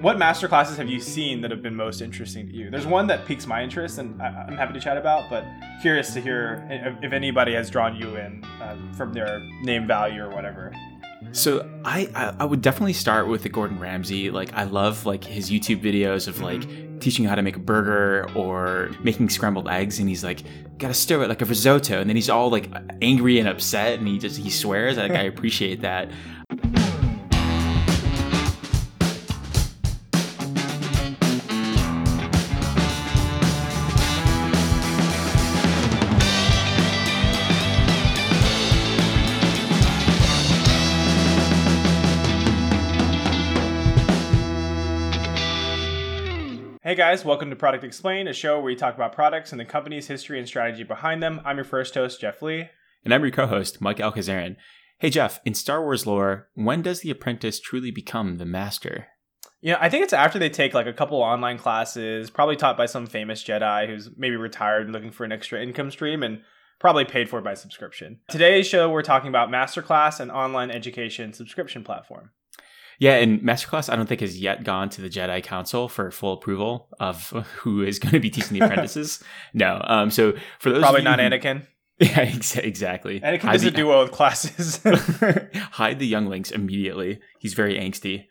what master classes have you seen that have been most interesting to you? There's one that piques my interest, and I, am happy to chat about. But curious to hear if, anybody has drawn you in uh, from their name value or whatever. So I, I, I would definitely start with the Gordon Ramsay. Like I love like his YouTube videos of like mm-hmm. teaching you how to make a burger or making scrambled eggs, and he's like gotta stir it like a risotto, and then he's all like angry and upset, and he just he swears. Like I appreciate that. Hey guys, welcome to Product Explained, a show where we talk about products and the company's history and strategy behind them. I'm your first host, Jeff Lee. And I'm your co host, Mike Alcazarin. Hey Jeff, in Star Wars lore, when does the apprentice truly become the master? Yeah, I think it's after they take like a couple online classes, probably taught by some famous Jedi who's maybe retired and looking for an extra income stream and probably paid for by subscription. Today's show, we're talking about Masterclass, an online education subscription platform. Yeah, and Masterclass, I don't think has yet gone to the Jedi Council for full approval of who is going to be teaching the apprentices. no, um, so for those probably not Anakin. Yeah, ex- exactly. Anakin hide the, do well with classes. hide the younglings immediately. He's very angsty.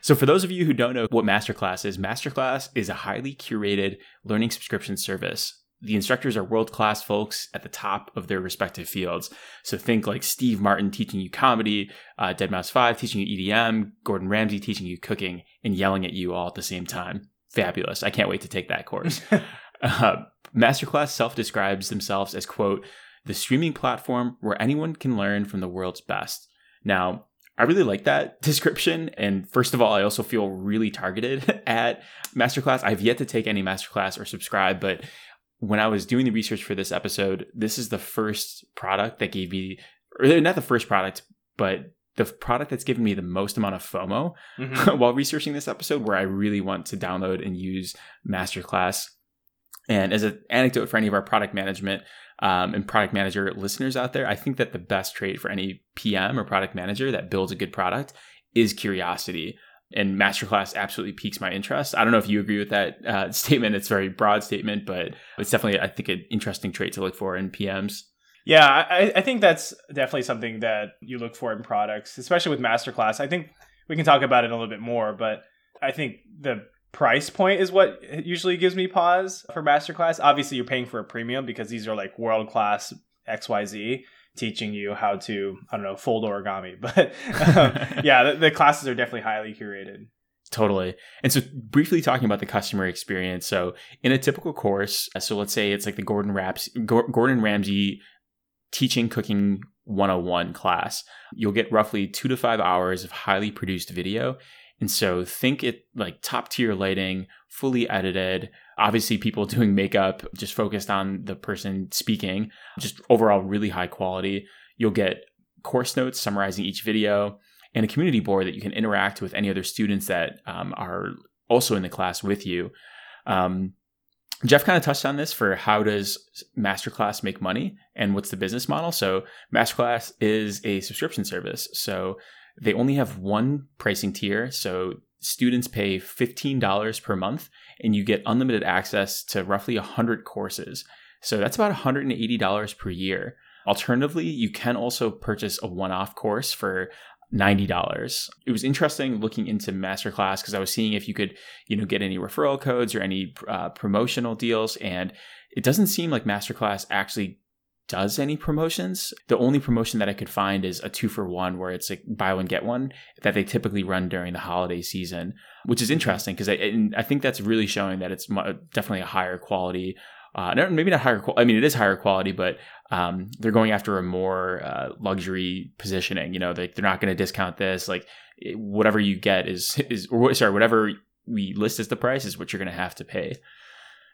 So, for those of you who don't know what Masterclass is, Masterclass is a highly curated learning subscription service the instructors are world class folks at the top of their respective fields. So think like Steve Martin teaching you comedy, uh, deadmau5 teaching you EDM, Gordon Ramsay teaching you cooking, and yelling at you all at the same time. Fabulous. I can't wait to take that course. uh, Masterclass self describes themselves as, quote, the streaming platform where anyone can learn from the world's best. Now, I really like that description. And first of all, I also feel really targeted at Masterclass. I've yet to take any Masterclass or subscribe, but when I was doing the research for this episode, this is the first product that gave me, or not the first product, but the product that's given me the most amount of FOMO mm-hmm. while researching this episode, where I really want to download and use Masterclass. And as an anecdote for any of our product management um, and product manager listeners out there, I think that the best trait for any PM or product manager that builds a good product is curiosity and masterclass absolutely piques my interest. I don't know if you agree with that uh, statement. It's a very broad statement, but it's definitely, I think, an interesting trait to look for in PMs. Yeah, I, I think that's definitely something that you look for in products, especially with masterclass. I think we can talk about it a little bit more, but I think the price point is what usually gives me pause for masterclass. Obviously, you're paying for a premium because these are like world class XYZ teaching you how to I don't know fold origami. But um, yeah, the, the classes are definitely highly curated. Totally. And so, briefly talking about the customer experience. So, in a typical course, so let's say it's like the Gordon Raps, Gordon Ramsay teaching cooking 101 class, you'll get roughly two to five hours of highly produced video. And so, think it like top tier lighting, fully edited, obviously people doing makeup just focused on the person speaking just overall really high quality. You'll get course notes summarizing each video and a community board that you can interact with any other students that um, are also in the class with you. Um, jeff kind of touched on this for how does masterclass make money and what's the business model. So masterclass is a subscription service. So they only have one pricing tier so students pay $15 per month and you get unlimited access to roughly 100 courses. So that's about $180 per year. Alternatively, you can also purchase a one off course for $90. It was interesting looking into Masterclass because I was seeing if you could, you know, get any referral codes or any uh, promotional deals. And it doesn't seem like Masterclass actually does any promotions. The only promotion that I could find is a two for one, where it's like buy one get one that they typically run during the holiday season, which is interesting because I, I think that's really showing that it's definitely a higher quality. Uh, maybe not higher. Quality. I mean, it is higher quality, but um, they're going after a more uh, luxury positioning. You know, they, they're not going to discount this. Like whatever you get is is or sorry, whatever we list as the price is what you're going to have to pay.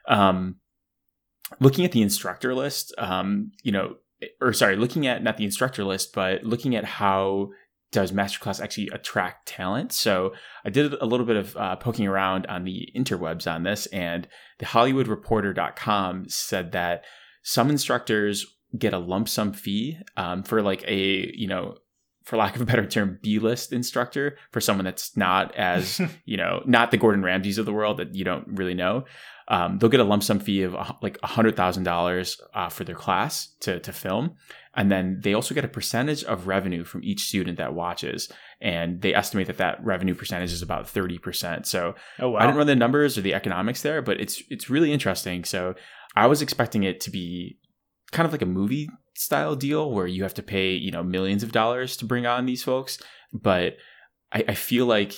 Um, looking at the instructor list, um, you know, or sorry, looking at not the instructor list, but looking at how does masterclass actually attract talent? So I did a little bit of uh, poking around on the interwebs on this, and the HollywoodReporter.com said that some instructors get a lump sum fee um, for like a you know for lack of a better term, B list instructor for someone that's not as, you know, not the Gordon Ramsays of the world that you don't really know. Um, they'll get a lump sum fee of uh, like $100,000 uh, for their class to, to film. And then they also get a percentage of revenue from each student that watches. And they estimate that that revenue percentage is about 30%. So Oh wow. I didn't run the numbers or the economics there, but it's it's really interesting. So I was expecting it to be kind of like a movie style deal where you have to pay you know millions of dollars to bring on these folks, but I, I feel like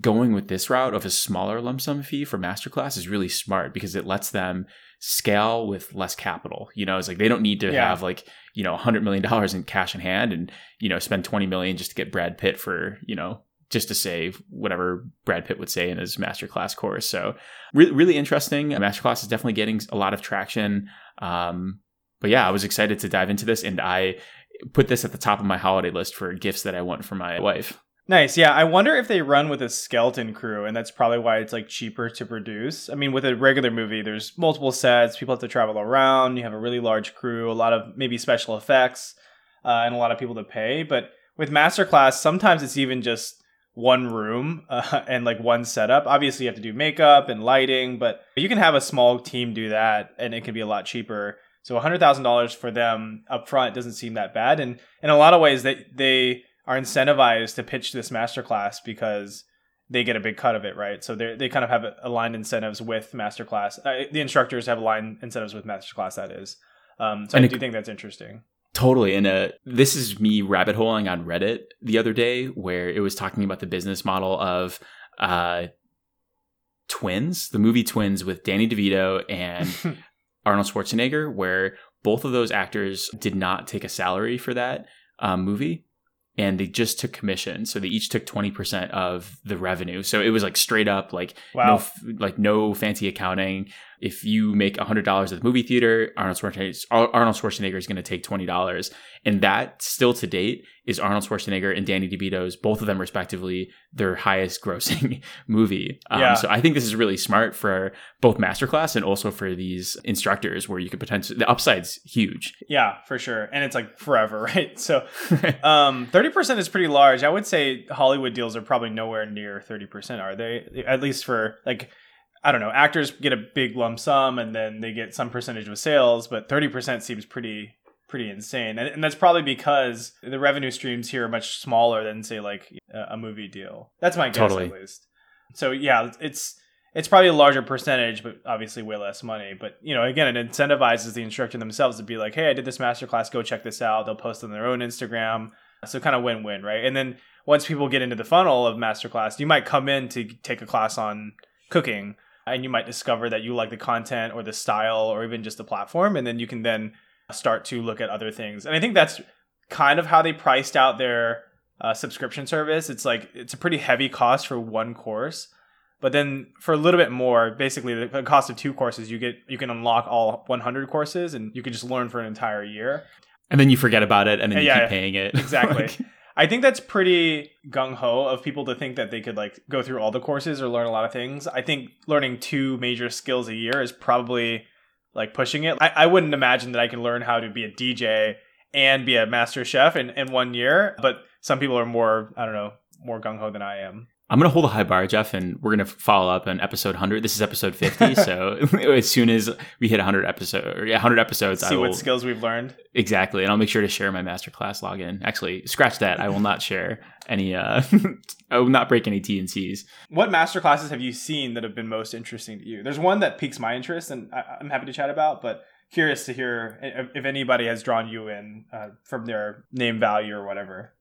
going with this route of a smaller lump sum fee for masterclass is really smart because it lets them scale with less capital. You know, it's like they don't need to Yeah. have like, you know, $100 million in cash in hand and, you know, spend 20 million just to get Brad Pitt for, you know, just to say whatever Brad Pitt would say in his masterclass course. So really, really interesting. Masterclass is definitely getting a lot of traction. Um, but yeah, I was excited to dive into this and I put this at the top of my holiday list for gifts that I want for my wife. Nice. Yeah. I wonder if they run with a skeleton crew, and that's probably why it's like cheaper to produce. I mean, with a regular movie, there's multiple sets, people have to travel around, you have a really large crew, a lot of maybe special effects, uh, and a lot of people to pay. But with Masterclass, sometimes it's even just one room uh, and like one setup. Obviously, you have to do makeup and lighting, but you can have a small team do that, and it can be a lot cheaper. So $100,000 for them up front doesn't seem that bad. And in a lot of ways, they, they are incentivized to pitch this masterclass because they get a big cut of it, right? So they they kind of have aligned incentives with masterclass. Uh, the instructors have aligned incentives with masterclass. That is, um, so And I it- think that's interesting. Totally. And uh, this is me rabbit holing on Reddit the other day where it was talking about the business model of uh, Twins, the movie Twins with Danny DeVito and Arnold Schwarzenegger, where both of those actors did not take a salary for that um, movie and they just took commission. So they each took 20% of the revenue. So it was like straight up like wow. f- like no fancy accounting. If you make hundred dollars at the movie theater, Arnold Schwarzenegger, Arnold Schwarzenegger is going to take twenty dollars, and that still to date is Arnold Schwarzenegger and Danny DeVito's, both of them respectively, their highest grossing movie. Um, Yeah. So I think this is really smart for both masterclass and also for these instructors, where you could potentially the upside's huge. yeah, for sure, and it's like forever, right? So um, thirty percent is pretty large. I would say Hollywood deals are probably nowhere near thirty percent. Are they? At least for like. I don't know. Actors get a big lump sum and then they get some percentage of sales, but 30% seems pretty pretty insane. And, and that's probably because the revenue streams here are much smaller than say like a, a movie deal. That's my guess Totally. at least. So yeah, it's it's probably a larger percentage, but obviously way less money. But you know, again, it incentivizes the instructor themselves to be like, "Hey, I did this masterclass. Go check this out." They'll post on their own Instagram. So kind of win-win, right? And then once people get into the funnel of masterclass, you might come in to take a class on cooking, and you might discover that you like the content or the style or even just the platform, and then you can then start to look at other things. And I think that's kind of how they priced out their uh, subscription service. It's like it's a pretty heavy cost for one course. But then for a little bit more, basically the cost of two courses, you get you can unlock all 100 courses and you can just learn for an entire year. and then you forget about it, and then you Yeah, keep paying it. exactly. Like- I think that's pretty gung ho of people to think that they could like go through all the courses or learn a lot of things. I think learning two major skills a year is probably like pushing it. I, I wouldn't imagine that I can learn how to be a DJ and be a master chef in, in one year, but some people are more, I don't know, more gung ho than I am. I'm gonna hold a high bar, Jeff, and we're gonna follow up on episode 100. This is episode 50, so as soon as we hit 100 episode, yeah, 100 episodes, See I will what skills we've learned. exactly, and I'll make sure to share my masterclass login. Actually, scratch that. I will not share any. uh I will not break any T and C's. What masterclasses have you seen that have been most interesting to you? There's one that piques my interest, and I, I'm happy to chat about, but curious to hear if, if anybody has drawn you in uh, from their name value or whatever.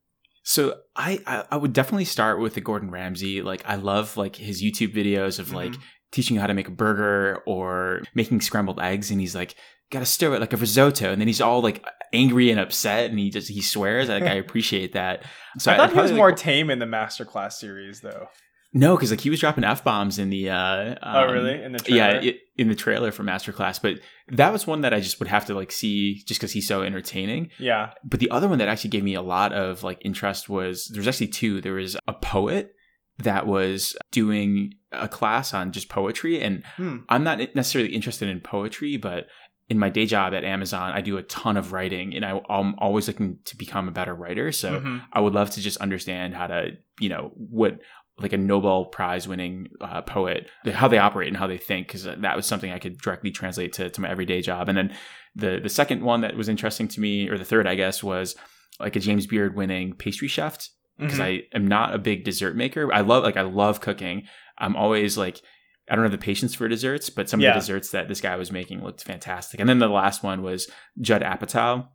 So I, I I would definitely start with the Gordon Ramsay. Like I love like his YouTube videos of like Mhm. teaching you how to make a burger or making scrambled eggs, and he's like, "Gotta stir it like a risotto," and then he's all like angry and upset, and he just he swears. Like I appreciate that. So I thought he was probably, more tame in the masterclass series, though. No, because like he was dropping f bombs in the. uh oh, um, really? In the Yeah, trailer? it, in the trailer for Masterclass, but that was one that I just would have to like see just because he's so entertaining. yeah. But the other one that actually gave me a lot of like interest was there's actually two. There was a poet that was doing a class on just poetry, and Hmm. I'm not necessarily interested in poetry, but in my day job at Amazon, I do a ton of writing and I, I'm always looking to become a better writer. So Mhm. I would love to just understand how to, you know, what like a Nobel Prize winning uh, poet, how they operate and how they think, because that was something I could directly translate to, to my everyday job. And then the the second one that was interesting to me, or the third, I guess, was like a James Beard winning pastry chef because Mhm. I am not a big dessert maker. I love like I love cooking. I'm always like I don't have the patience for desserts, but some Yeah. of the desserts that this guy was making looked fantastic. And then the last one was Judd Apatow.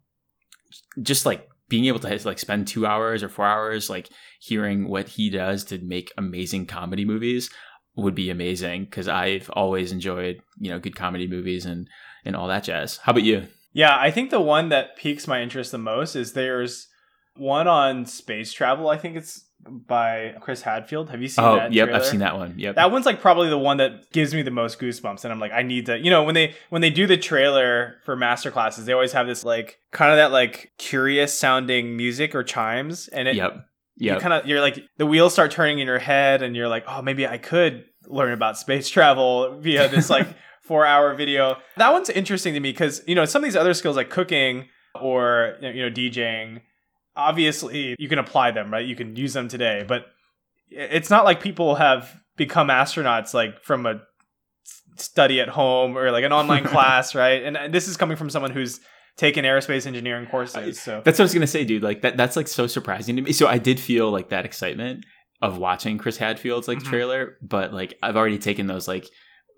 Just like being able to like spend two hours or four hours like hearing what he does to make amazing comedy movies would be amazing because I've always enjoyed you know good comedy movies and and all that jazz. How about you? Yeah, I think the one that piques my interest the most is there's one on space travel. I think it's by Chris Hadfield. Have you seen oh, that? yep, trailer? I've seen that one. Yep. That one's like probably the one that gives me the most goosebumps, and I'm like, I need to. You know, when they when they do the trailer for master classes, they always have this like kind of that like curious sounding music or chimes, and it yep. you kind of you're like the wheels start turning in your head, and you're like, oh, maybe I could learn about space travel via this like four hour video. That one's interesting to me because you know some of these other skills like cooking or you know DJing, obviously you can apply them, right? You can use them today, but it's not like people have become astronauts like from a study at home or like an online class, right? And this is coming from someone who's taken aerospace engineering courses. So That's what I was gonna say, dude. Like that that's like so surprising to me. So I did feel like that excitement of watching Chris Hadfield's like Mhm. trailer, but like I've already taken those like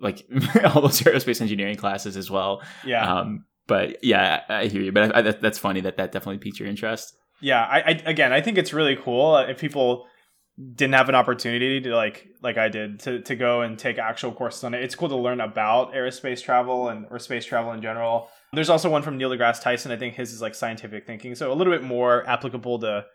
like all those aerospace engineering classes as well. yeah, Um, but yeah, I I hear you. But I, I, that's funny that that definitely piqued your interest. Yeah. I, I again, I think it's really cool uh, if people didn't have an opportunity to like like I did to to go and take actual courses on it. It's cool to learn about aerospace travel and or space travel in general. There's also one from Neil deGrasse Tyson. I think his is like scientific thinking, so a little bit more applicable to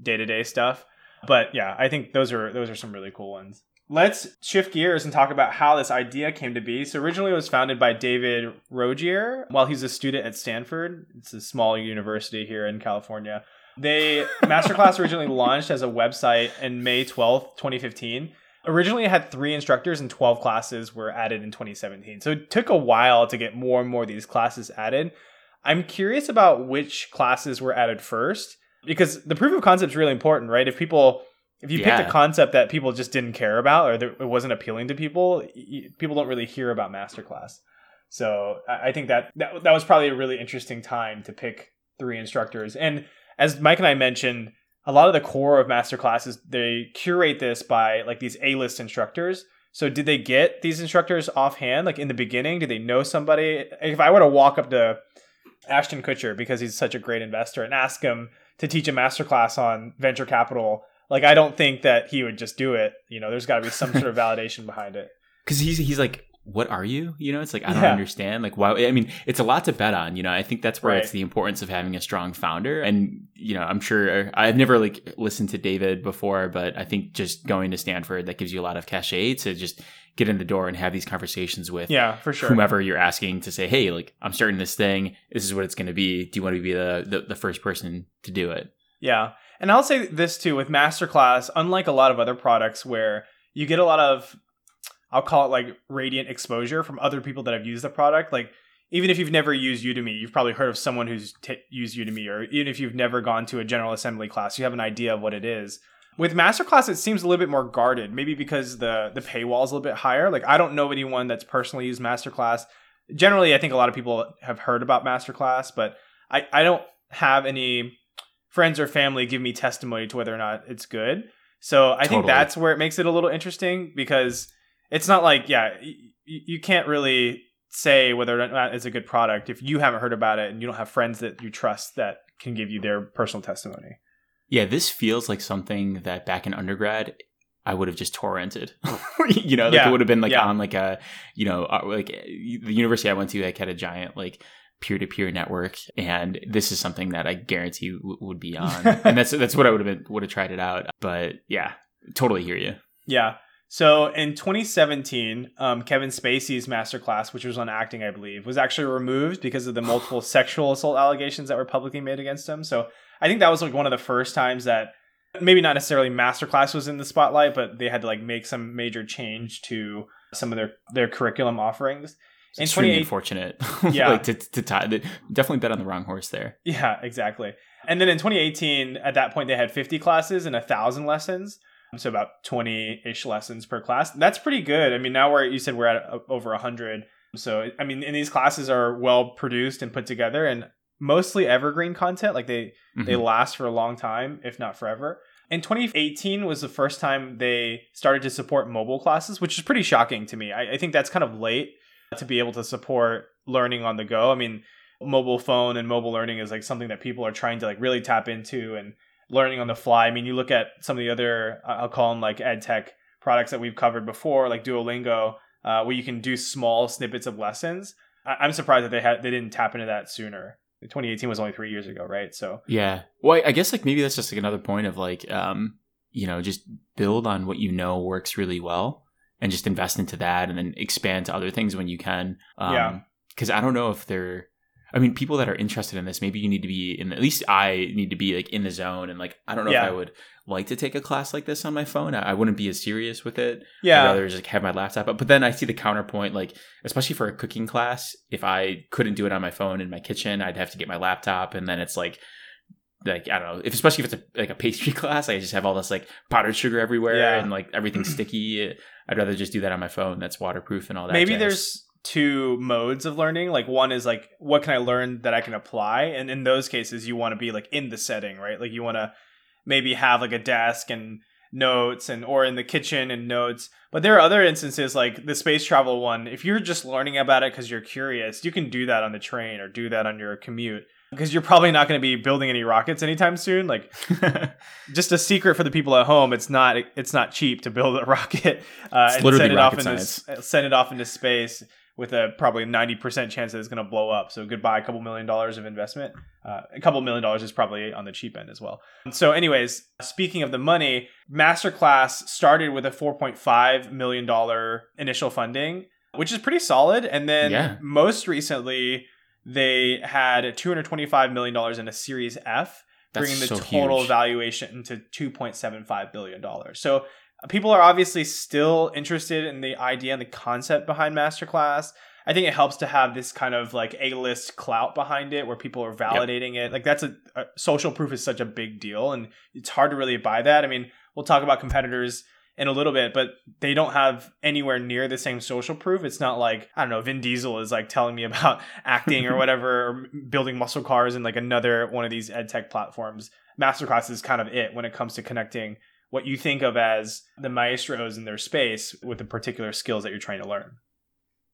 day to day stuff. But yeah, I think those are those are some really cool ones. Let's shift gears and talk about how this idea came to be. So originally it was founded by David Rogier while he's a student at Stanford. It's a small university here in California. They Masterclass originally launched as a website in May 12th, 2015. Originally it had 3 instructors and 12 classes were added in 2017. So it took a while to get more and more of these classes added. I'm curious about which classes were added first because the proof of concept is really important, right? If people if you picked a concept that people just didn't care about or that it wasn't appealing to people, y- y- people don't really hear about masterclass. So I I think that, that that was probably a really interesting time to pick three instructors. And as Mike and I mentioned, a lot of the core of master classes they curate this by like these A-list instructors. So did they get these instructors offhand, like in the beginning? Did they know somebody? If I were to walk up to Ashton Kutcher because he's such a great investor and ask him to teach a masterclass on venture capital, like I don't think that he would just do it. You know, there's got to be some sort of validation behind it. Because he's he's like, what are you? You know, it's like I don't Yeah. understand. Like why? I mean, it's a lot to bet on. You know, I think that's where Right. it's the importance of having a strong founder. And you know, I'm sure I've never like listened to David before, but I think just going to Stanford that gives you a lot of cachet to just get in the door and have these conversations with Yeah, for sure. whomever you're asking to say, hey, like I'm starting this thing. This is what it's going to be. Do you want to be the, the the first person to do it? Yeah. And I'll say this too with Masterclass, unlike a lot of other products where you get a lot of, I'll call it like radiant exposure from other people that have used the product. Like, even if you've never used Udemy, you've probably heard of someone who's t- used Udemy, or even if you've never gone to a General Assembly class, you have an idea of what it is. With Masterclass, it seems a little bit more guarded, maybe because the the paywall is a little bit higher. Like, I don't know anyone that's personally used Masterclass. Generally, I think a lot of people have heard about Masterclass, but I, I don't have any friends or family give me testimony to whether or not it's good. So I think that's where it makes it a little interesting because it's not like, yeah, y- you can't really say whether or not it's a good product if you haven't heard about it and you don't have friends that you trust that can give you their personal testimony. Yeah, this feels like something that back in undergrad I would have just torrented. you know, like Yeah, it would have been like yeah. on like a, you know, uh, like the university I went to like had a giant like peer-to-peer network and this is something that I guarantee w- would be on. and that's that's what I would have been would have tried it out. But yeah, totally hear you. Yeah. So in 2017, um, Kevin Spacey's masterclass, which was on acting, I believe, was actually removed because of the multiple sexual assault allegations that were publicly made against him. So I think that was like one of the first times that maybe not necessarily masterclass was in the spotlight, but they had to like make some major change to some of their their curriculum offerings. It's In extremely 28 unfortunate. Yeah. like to, to tie. they Definitely bet on the wrong horse there. Yeah, exactly. And then in 2018, at that point, they had 50 classes and a thousand lessons. So about 20 ish lessons per class. That's pretty good. I mean, now we're, you said we're at uh, over 100. So, I mean, and these classes are well produced and put together and mostly evergreen content. Like they, they Mhm. last for a long time, if not forever. In 2018 was the first time they started to support mobile classes, which is pretty shocking to me. I, I think that's kind of late to be able to support learning on the go. I mean, mobile phone and mobile learning is like something that people are trying to like really tap into and learning on the fly. I mean, you look at some of the other, I'll call them like ed tech products that we've covered before, like Duolingo, uh, where you can do small snippets of lessons. I- I'm surprised that they had they didn't tap into that sooner. 2018 was only three years ago, right? So Yeah. Well, I guess like maybe that's just like another point of like, um, you know, just build on what you know works really well and just invest into that and then expand to other things when you can. Um, Yeah. Cause I don't know if they're, I mean, people that are interested in this, maybe you need to be in, at least I need to be like in the zone. And like, I don't know Yeah. if I would like to take a class like this on my phone. I, I wouldn't be as serious with it. I'd yeah, rather just have my laptop up. But then I see the counterpoint, like especially for a cooking class, if I couldn't do it on my phone in my kitchen, I'd have to get my laptop, and then it's like, like I don't know, if especially if it's a, like a pastry class, I just have all this like powdered sugar everywhere Yeah. and like everything's sticky. I'd rather just do that on my phone. That's waterproof and all that. maybe jazz. there's two modes of learning like one is like what can i learn that i can apply and in those cases you want to be like in the setting right like you want to maybe have like a desk and notes and or in the kitchen and notes but there are other instances like the space travel one if you're just learning about it because you're curious you can do that on the train or do that on your commute because you're probably not going to be building any rockets anytime soon like just a secret for the people at home it's not it's not cheap to build a rocket uh, and literally send it off into s- send it off into space with a probably 90% chance that it's going to blow up. So goodbye a couple million dollars of investment. Uh, a couple million dollars is probably on the cheap end as well. So anyways speaking of the money masterclass started with a 4.5 million dollar initial funding which is pretty solid. And then Yeah. most recently they had $225 million in a series f That's bringing the so total huge. valuation to 2.75 billion dollars. So uh, people are obviously still interested in the idea and the concept behind masterclass. I think it helps to have this kind of like A-list clout behind it where people are validating it. Like that's a, a social proof is such a big deal and it's hard to really buy that. I mean, we'll talk about competitors in a little bit, but they don't have anywhere near the same social proof. It's not like, I don't know, Vin Diesel is like telling me about acting or whatever, or building muscle cars in like another one of these ed tech platforms. Masterclass is kind of it when it comes to connecting what you think of as the maestros in their space with the particular skills that you're trying to learn.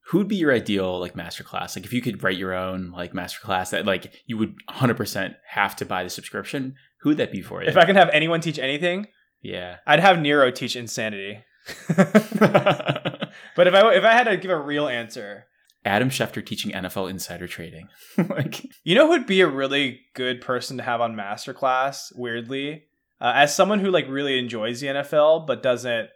Who would be your ideal like masterclass? Like if you could write your own like masterclass that like you would 100% have to buy the subscription, who would that be for you? If I can have anyone teach anything, yeah. I'd have Nero teach insanity. but if I if I had to give a real answer, Adam Schefter teaching NFL insider trading. like You know who'd be a really good person to have on Masterclass? Weirdly, uh, as someone who like really enjoys the NFL but doesn't,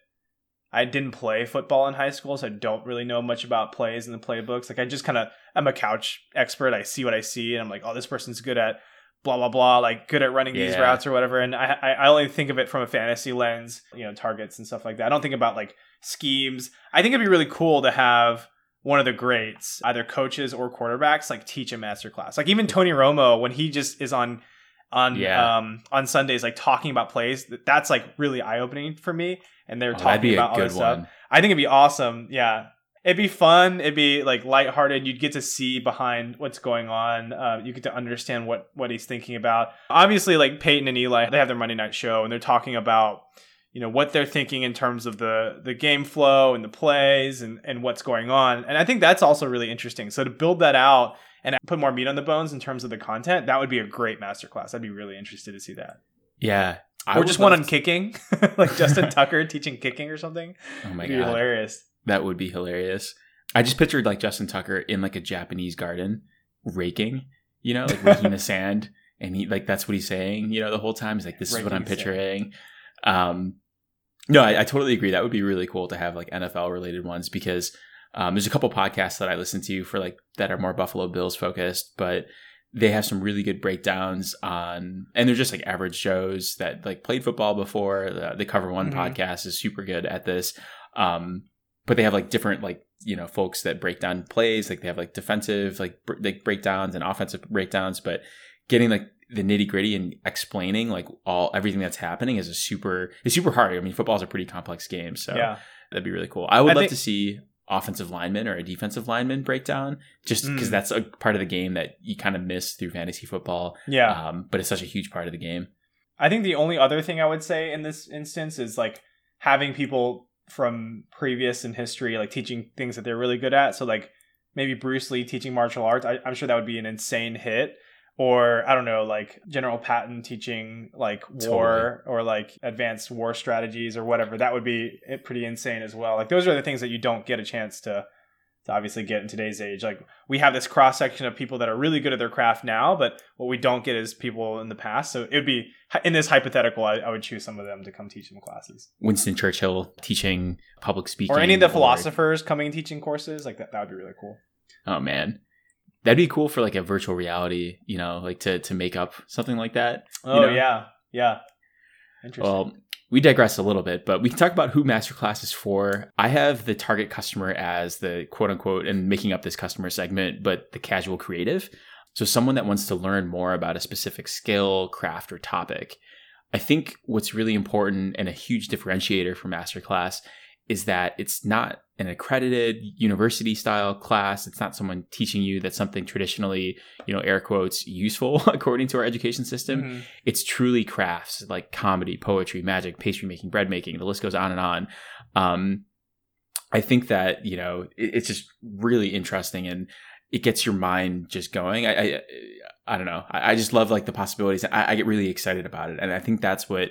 I didn't play football in high school, so I don't really know much about plays and the playbooks. Like I just kind of, I'm a couch expert. I see what I see, and I'm like, oh, this person's good at blah blah blah, like good at running these routes or whatever. And I, I I only think of it from a fantasy lens, you know, targets and stuff like that. I don't think about like schemes. I think it'd be really cool to have one of the greats, either coaches or quarterbacks, like teach a master class. Like even Tony Romo, when he just is on on Yeah. um on Sundays, like talking about plays, that's like really eye opening for me. And they're oh, talking about all this stuff. I think it'd be awesome. Yeah. It'd be fun. It'd be like lighthearted. You'd get to see behind what's going on. Uh, you get to understand what what he's thinking about. Obviously, like Peyton and Eli, they have their Monday night show, and they're talking about you know what they're thinking in terms of the the game flow and the plays and and what's going on. And I think that's also really interesting. So to build that out and put more meat on the bones in terms of the content, that would be a great masterclass. I'd be really interested to see that. Yeah. I or just one on to- kicking, like Justin Tucker teaching kicking or something. Oh my It'd be god. hilarious. That would be hilarious. I just pictured like Justin Tucker in like a Japanese garden raking, you know, like raking the sand. And he like that's what he's saying, you know, the whole time. He's like, this is what I'm picturing. Um no, I, I totally agree. That would be really cool to have like NFL related ones because um, there's a couple podcasts that I listen to for like that are more Buffalo Bills focused, but they have some really good breakdowns on, and they're just like average shows that like played football before. The, the Cover One Mhm. podcast is super good at this. Um, but they have like different like you know folks that break down plays like they have like defensive like br- like breakdowns and offensive breakdowns but getting like the nitty gritty and explaining like all everything that's happening is a super it's super hard. I mean football's a pretty complex game so yeah. that'd be really cool. I would I love think- to see offensive lineman or a defensive lineman breakdown just because Mm. that's a part of the game that you kind of miss through fantasy football yeah. um, but it's such a huge part of the game. I think the only other thing I would say in this instance is like having people from previous in history like teaching things that they're really good at. So like maybe Bruce Lee teaching martial arts. I, I'm sure that would be an insane hit. Or I don't know, like General Patton teaching like war or like advanced war strategies or whatever. That would be eh, pretty insane as well. Like those are the things that you don't get a chance to to obviously get in today's age. Like we have this cross section of people that are really good at their craft now, but what we don't get is people in the past. So it would be in this hypothetical, I, I would choose some of them to come teach some classes, winston churchill teaching public speaking or any of the or- philosophers coming and teaching courses. Like that, that would be really cool. Oh man. That'd be cool for like a virtual reality, you know, like to to make up something like that. Oh know? yeah, yeah. Interesting. Well, we digress a little bit, but we can talk about who Masterclass is for. I have the target customer as the quote unquote, and making up this customer segment, but the casual creative. So someone that wants to learn more about a specific skill, craft, or topic. I think what's really important and a huge differentiator for Masterclass is that it's not an accredited university style class. It's not someone teaching you that something traditionally, you know, air quotes, useful according to our education system Mhm. it's truly crafts like comedy, poetry, magic, pastry making, bread making. The list goes on and on. Um, I think that you know it, it's just really interesting and it gets your mind just going. I I, I don't know. I, I just love like the possibilities. I, I get really excited about it, and I think that's what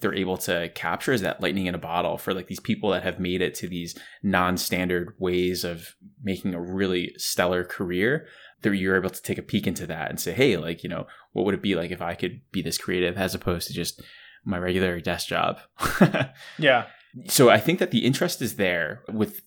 they're able to capture is that lightning in a bottle for like these people that have made it to these non-standard ways of making a really stellar career that you're able to take a peek into that and say hey like you know what would it be like if i could be this creative as opposed to just my regular desk job Yeah. so i think that the interest is there with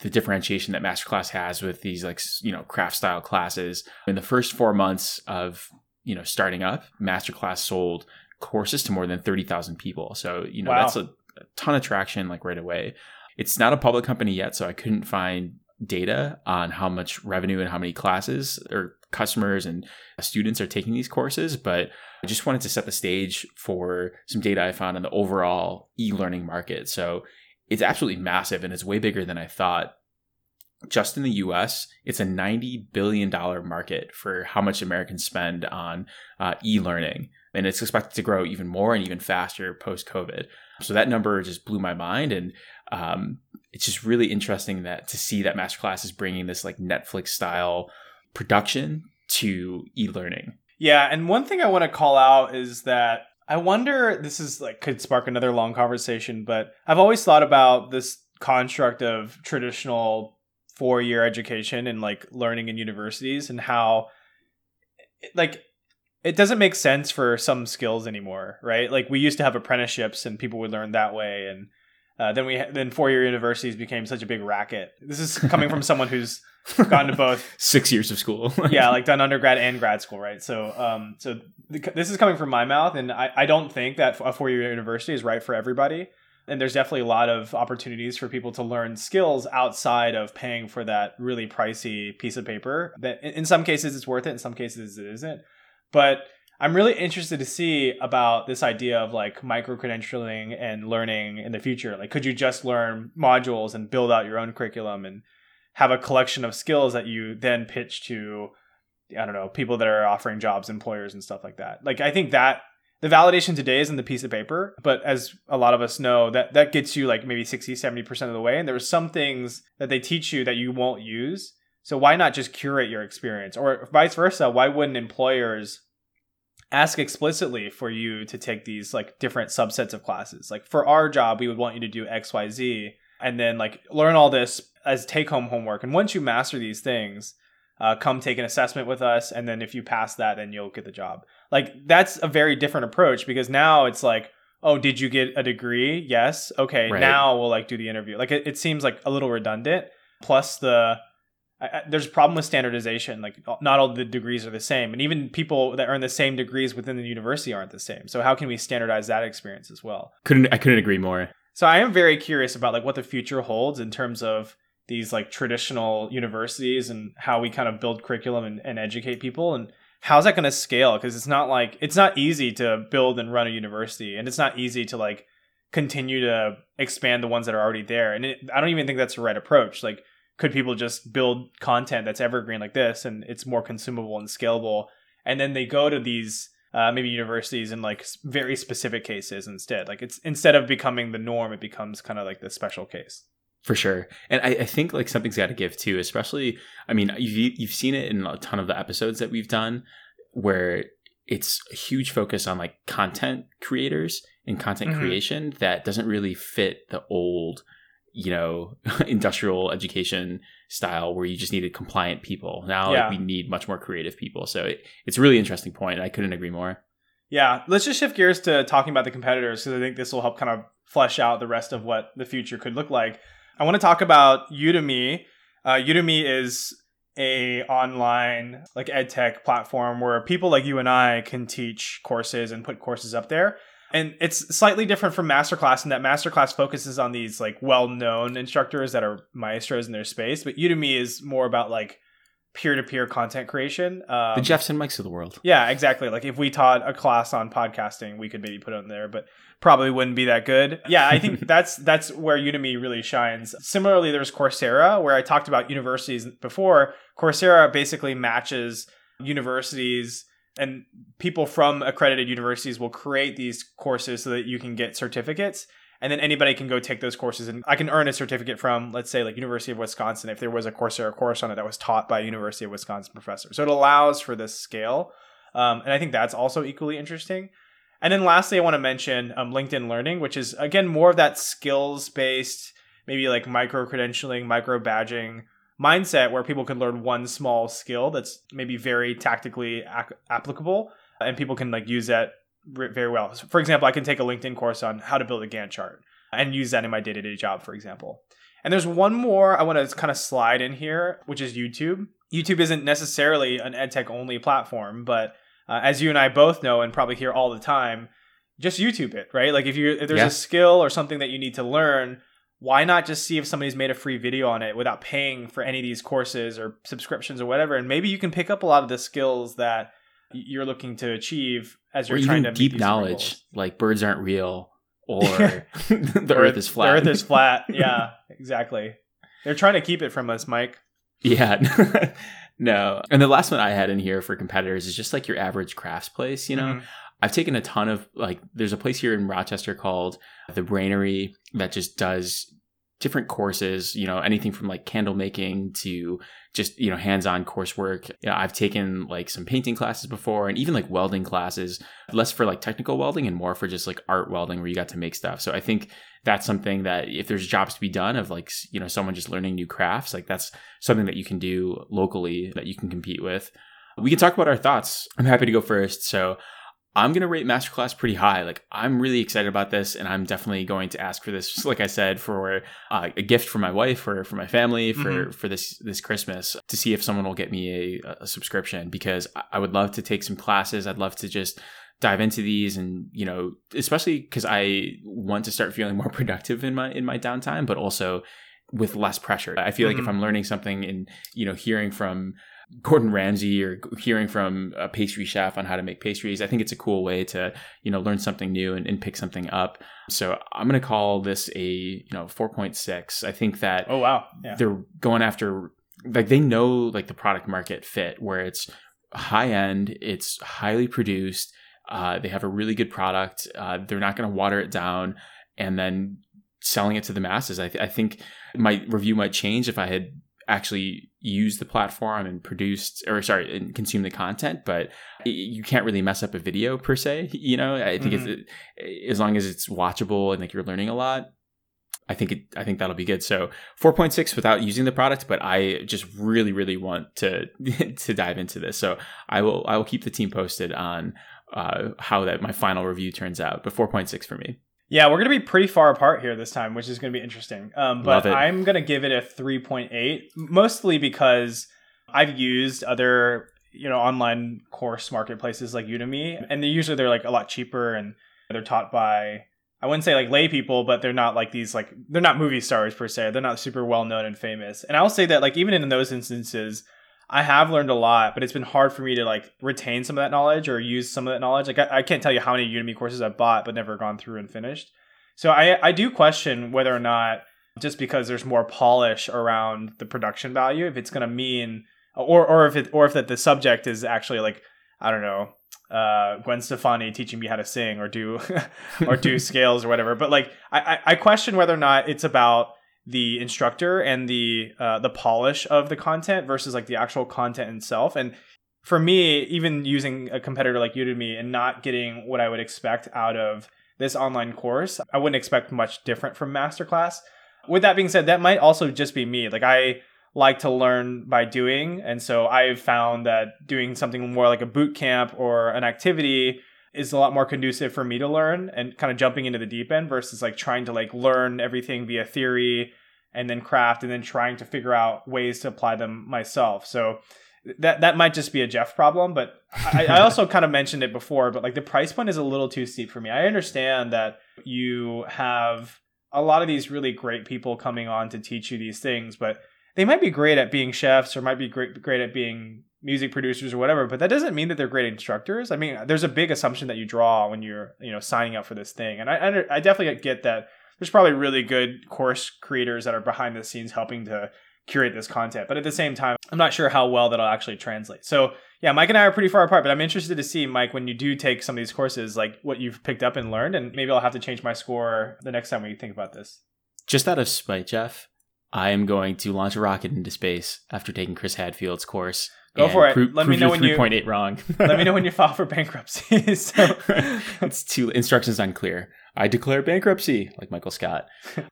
the differentiation that masterclass has with these like you know craft style classes in the first four months of you know starting up masterclass sold courses to more than 30000 people. So you know Wow. that's a, a ton of traction like right away. It's not a public company yet so i couldn't find data on how much revenue and how many classes or customers and students are taking these courses but i just wanted to set the stage for some data i found on the overall e-learning market. So it's absolutely massive and it's way bigger than i thought just in the US, it's a $90 billion market for how much Americans spend on uh, e learning. And it's expected to grow even more and even faster post COVID. So that number just blew my mind. And um, it's just really interesting that to see that Masterclass is bringing this like Netflix style production to e learning. Yeah, and one thing I want to call out is that I wonder this is like could spark another long conversation, but I've always thought about this construct of traditional four-year education and like learning in universities and how like it doesn't make sense for some skills anymore, right? Like we used to have apprenticeships and people would learn that way and uh, then we ha- then four-year universities became such a big racket. This is coming from someone who's gone to both Six years of school. yeah, like done undergrad and grad school, right? So, um, so th- this is coming from my mouth, and I, I don't think that a four year university is right for everybody. And there's definitely a lot of opportunities for people to learn skills outside of paying for that really pricey piece of paper. That in some cases it's worth it, in some cases it isn't. But I'm really interested to see about this idea of like micro credentialing and learning in the future. Like, could you just learn modules and build out your own curriculum and have a collection of skills that you then pitch to I don't know, people that are offering jobs, employers and stuff like that. Like I think that the validation today is in the piece of paper, but as a lot of us know, that that gets you like maybe 60, 70% of the way and there are some things that they teach you that you won't use. So why not just curate your experience or vice versa, why wouldn't employers ask explicitly for you to take these like different subsets of classes? Like for our job, we would want you to do XYZ and then like learn all this as take home homework. And once you master these things, uh, come take an assessment with us. And then if you pass that, then you'll get the job. Like that's a very different approach because now it's like, oh, did you get a degree? Yes. Okay. Right. Now we'll like do the interview. Like it, it seems like a little redundant. Plus the, I, I, there's a problem with standardization. Like not all the degrees are the same, and even people that earn the same degrees within the university aren't the same. So how can we standardize that experience as well? couldn't I couldn't agree more. So I am very curious about like what the future holds in terms of these like traditional universities and how we kind of build curriculum and, and educate people and how's that going to scale? Because it's not like it's not easy to build and run a university and it's not easy to like continue to expand the ones that are already there and it, i don't even think that's the right approach. Like could people just build content that's evergreen like this and it's more consumable and scalable and then they go to these uh, maybe universities in like very specific cases instead? Like it's instead of becoming the norm it becomes kind of like the special case for sure. And I, I think like something's got to give too especially i mean you've, you've seen it in a ton of the episodes that we've done where it's a huge focus on like content creators and content mm-hmm. creation that doesn't really fit the old you know industrial education style where you just needed compliant people. Now yeah. like, we need much more creative people. So it, it's a really interesting point. I couldn't agree more. Yeah. Let's just shift gears to talking about the competitors because i think this will help kind of flesh out the rest of what the future could look like I want to talk about Udemy. Uh, Udemy is a online like edtech platform where people like you and I can teach courses and put courses up there. And it's slightly different from Masterclass in that Masterclass focuses on these like well-known instructors that are maestros in their space, but Udemy is more about like peer-to-peer content creation. Um, the Jeffs and Mikes of the world. Yeah, exactly. Like if we taught a class on podcasting, we could maybe put it in there. But probably wouldn't be that good. Yeah, I think that's that's where Udemy really shines. Similarly, there's Coursera, where I talked about universities before. Coursera basically matches universities and people from accredited universities will create these courses so that you can get certificates and then anybody can go take those courses. And i can earn a certificate from let's say like university of wisconsin if there was a coursera course on it that was taught by a university of wisconsin professor. So it allows for this scale. Um, and i think that's also equally interesting. And then lastly, I want to mention um, LinkedIn Learning, which is again more of that skills based, maybe like micro credentialing, micro badging mindset where people can learn one small skill that's maybe very tactically ac- applicable and people can like use that very well. So for example, I can take a LinkedIn course on how to build a Gantt chart and use that in my day to day job, for example. And there's one more I want to kind of slide in here, which is YouTube. YouTube isn't necessarily an edtech only platform, but uh, as you and I both know and probably hear all the time, just YouTube it, right? Like if you if there's yeah. a skill or something that you need to learn, why not just see if somebody's made a free video on it without paying for any of these courses or subscriptions or whatever, and maybe you can pick up a lot of the skills that you're looking to achieve as you're or trying to deep knowledge, like birds aren't real or the Earth is flat. The Earth is flat. Yeah, exactly. They're trying to keep it from us, Mike. Yeah. No. And the last one I had in here for competitors is just like your average crafts place, you know? Mm-hmm. I've taken a ton of like there's a place here in Rochester called the Brainery that just does different courses, you know, anything from like candle making to just, you know, hands-on coursework. You know, I've taken like some painting classes before and even like welding classes, less for like technical welding and more for just like art welding where you got to make stuff. So I think that's something that if there's jobs to be done of like, you know, someone just learning new crafts, like that's something that you can do locally that you can compete with. We can talk about our thoughts. I'm happy to go first. So I'm going to rate Masterclass pretty high. Like, I'm really excited about this, and I'm definitely going to ask for this, just like I said, for uh, a gift for my wife or for my family for, mm-hmm. for this this Christmas to see if someone will get me a, a subscription because I would love to take some classes. I'd love to just dive into these and you know especially because i want to start feeling more productive in my in my downtime but also with less pressure i feel mm-hmm. like if mm-hmm. i'm learning something and you know hearing from Gordon Ramsay or hearing from a pastry chef on how to make pastries. I think it's a cool way to, you know, learn something new and, and pick something up. So I'm going to call this a, you know, 4.6. I think that Oh wow. Yeah. They're going after like they know like the product market fit where it's high end, it's highly produced, uh, they have a really good product. Uh, they're not going to water it down and then selling it to the masses. I, th- I think my review might change if I had actually use the platform and produce or sorry and consume the content but you can't really mess up a video per se you know? I think mm-hmm. it's as long as it's watchable and like you're learning a lot i think it i think that'll be good. So 4.6 without using the product but i just really really want to to dive into this. So i will i will keep the team posted on uh, how that my final review turns out but 4.6 for me yeah, we're going to be pretty far apart here this time, which is going to be interesting. Um, but I'm going to give it a 3.8, mostly because I've used other you know online course marketplaces like Udemy, and they usually they're like a lot cheaper and they're taught by I wouldn't say like lay people, but they're not like these like they're not movie stars per se. They're not super well known and famous. And I'll say that like even in those instances, I have learned a lot, but it's been hard for me to like retain some of that knowledge or use some of that knowledge. Like I, I can't tell you how many Udemy courses I've bought but never gone through and finished. So I I do question whether or not just because there's more polish around the production value, if it's going to mean or or if it or if that the subject is actually like I don't know uh, Gwen Stefani teaching me how to sing or do or do scales or whatever. But like I, I question whether or not it's about the instructor and the uh, the polish of the content versus like the actual content itself. And for me, even using a competitor like Udemy and not getting what I would expect out of this online course, I wouldn't expect much different from masterclass. With that being said, that might also just be me. Like I like to learn by doing. And so I've found that doing something more like a boot camp or an activity is a lot more conducive for me to learn and kind of jumping into the deep end versus like trying to like learn everything via theory and then craft and then trying to figure out ways to apply them myself. So that that might just be a Jeff problem, but I, I also kind of mentioned it before, but like the price point is a little too steep for me. I understand that you have a lot of these really great people coming on to teach you these things, but they might be great at being chefs or might be great great at being music producers or whatever, but that doesn't mean that they're great instructors. I mean, there's a big assumption that you draw when you're you know signing up for this thing, and I I, definitely get that. There's probably really good course creators that are behind the scenes helping to curate this content, but at the same time, I'm not sure how well that'll actually translate. So yeah, Mike and I are pretty far apart, but I'm interested to see Mike when you do take some of these courses, like what you've picked up and learned, and maybe I'll have to change my score the next time we think about this. Just out of spite, Jeff, I am going to launch a rocket into space after taking Chris Hadfield's course. Go for it. Pro- let me know when you 3.8 wrong. let me know when you file for bankruptcy. so. it's too instructions unclear. I declare bankruptcy, like Michael Scott.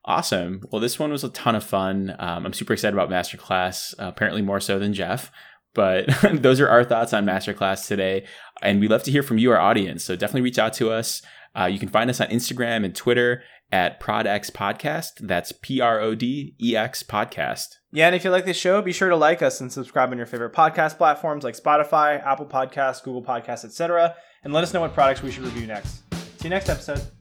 awesome. Well, this one was a ton of fun. Um, I'm super excited about Masterclass. Uh, apparently more so than Jeff. But those are our thoughts on Masterclass today, and we love to hear from you, our audience. So definitely reach out to us. Uh, you can find us on Instagram and Twitter at ProdX Podcast. That's P R O D E X Podcast. Yeah, and if you like this show, be sure to like us and subscribe on your favorite podcast platforms like Spotify, Apple Podcasts, Google Podcasts, etc. And let us know what products we should review next. See you next episode.